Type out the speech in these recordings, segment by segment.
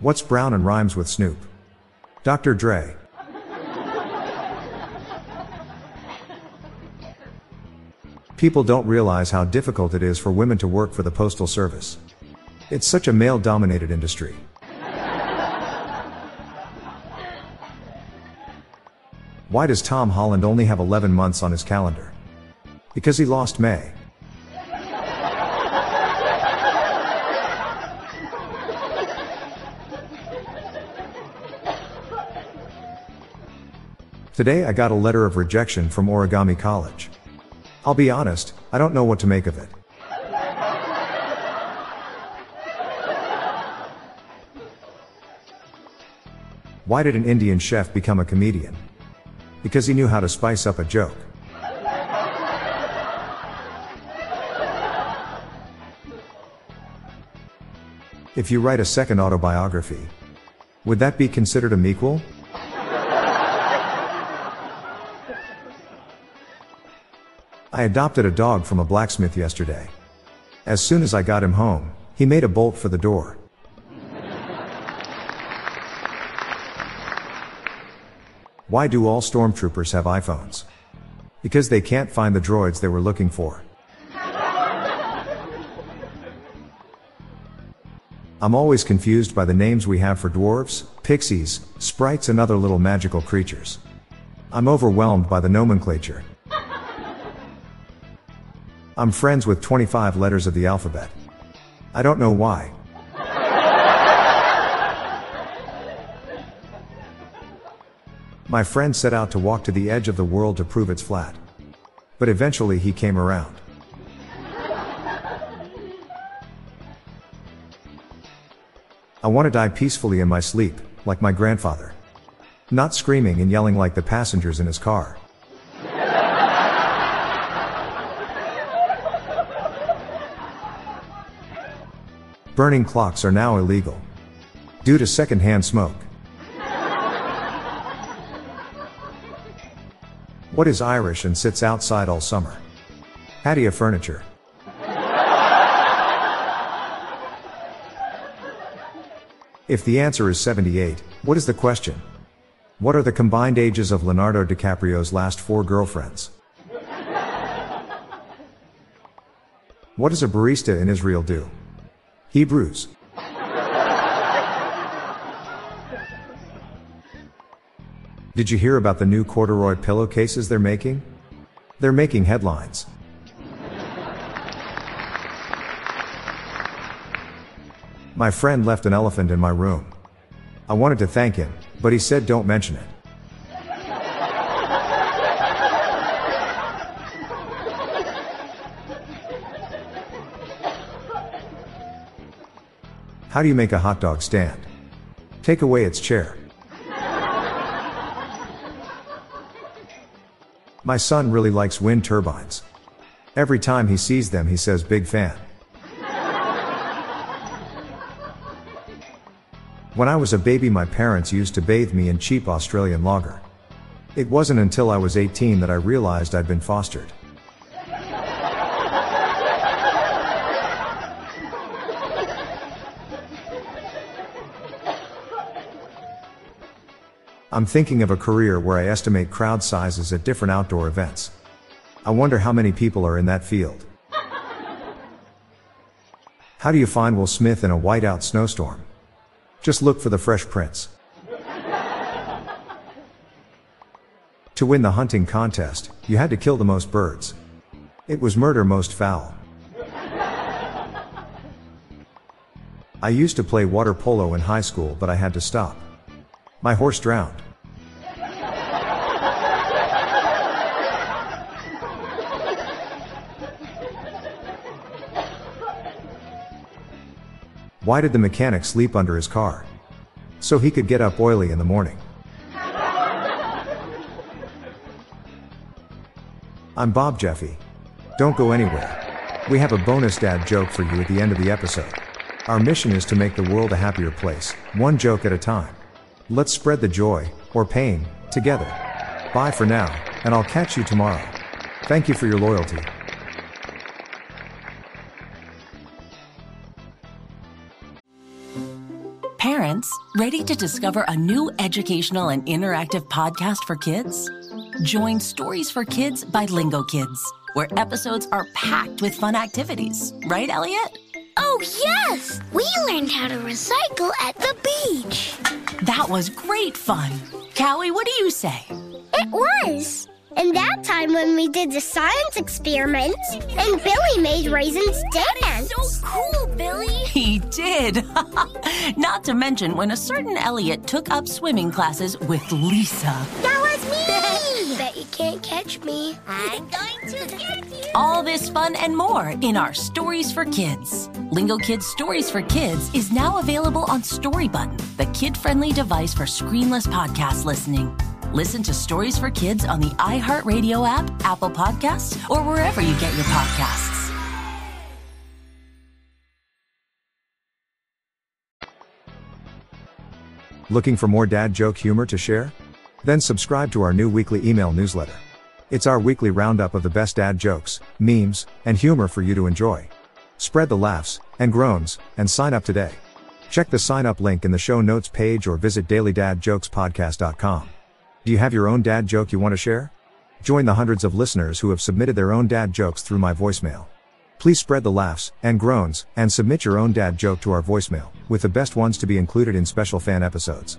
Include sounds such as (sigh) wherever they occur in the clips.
What's brown and rhymes with Snoop? Dr. Dre. People don't realize how difficult it is for women to work for the Postal Service. It's such a male dominated industry. Why does Tom Holland only have 11 months on his calendar? Because he lost May. Today I got a letter of rejection from Origami College. I'll be honest, I don't know what to make of it. Why did an Indian chef become a comedian? Because he knew how to spice up a joke. If you write a second autobiography, would that be considered a mequel? I adopted a dog from a blacksmith yesterday. As soon as I got him home, he made a bolt for the door. Why do all stormtroopers have iPhones? Because they can't find the droids they were looking for. I'm always confused by the names we have for dwarves, pixies, sprites, and other little magical creatures. I'm overwhelmed by the nomenclature. I'm friends with 25 letters of the alphabet. I don't know why. My friend set out to walk to the edge of the world to prove it's flat. But eventually he came around. I want to die peacefully in my sleep, like my grandfather. Not screaming and yelling like the passengers in his car. Burning clocks are now illegal. Due to secondhand smoke. What is Irish and sits outside all summer? Patio furniture. If the answer is 78, what is the question? What are the combined ages of Leonardo DiCaprio's last four girlfriends? What does a barista in Israel do? Hebrews. Did you hear about the new corduroy pillowcases they're making? They're making headlines. My friend left an elephant in my room. I wanted to thank him, but he said don't mention it. How do you make a hot dog stand? Take away its chair. My son really likes wind turbines. Every time he sees them, he says, Big fan. When I was a baby, my parents used to bathe me in cheap Australian lager. It wasn't until I was 18 that I realized I'd been fostered. I'm thinking of a career where I estimate crowd sizes at different outdoor events. I wonder how many people are in that field. (laughs) How do you find Will Smith in a whiteout snowstorm? Just look for the Fresh Prince. (laughs) to win the hunting contest, you had to kill the most birds. It was murder most foul. (laughs) I used to play water polo in high school, but I had to stop. My horse drowned. Why did the mechanic sleep under his car? So he could get up oily in the morning. I'm Bob Jeffy. Don't go anywhere. We have a bonus dad joke for you at the end of the episode. Our mission is to make the world a happier place, one joke at a time. Let's spread the joy, or pain, together. Bye for now, and I'll catch you tomorrow. Thank you for your loyalty. Parents, ready to discover a new educational and interactive podcast for kids? Join Stories for Kids by Lingo Kids, where episodes are packed with fun activities. Right, Elliot? Oh, yes! We learned how to recycle at the beach. That was great fun. Cowy, what do you say? It was. And that time when we did the science experiments and Billy made raisins dance. So cool, Billy. (laughs) He did. (laughs) Not to mention when a certain Elliot took up swimming classes with Lisa. That was me. Bet you can't catch me. I'm going to get you. All this fun and more in our Stories for Kids. Lingo Kids Stories for Kids is now available on Story Button, the kid friendly device for screenless podcast listening. Listen to Stories for Kids on the iHeartRadio app, Apple Podcasts, or wherever you get your podcasts. Looking for more dad joke humor to share? Then subscribe to our new weekly email newsletter. It's our weekly roundup of the best dad jokes, memes, and humor for you to enjoy. Spread the laughs and groans and sign up today. Check the sign up link in the show notes page or visit dailydadjokespodcast.com. Do you have your own dad joke you want to share? Join the hundreds of listeners who have submitted their own dad jokes through my voicemail. Please spread the laughs and groans and submit your own dad joke to our voicemail, with the best ones to be included in special fan episodes.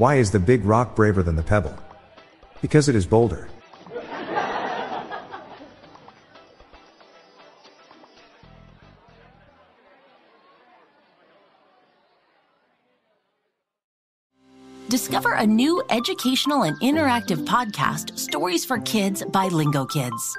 Why is the big rock braver than the pebble? Because it is bolder. Discover a new educational and interactive podcast, Stories for Kids by Lingo Kids.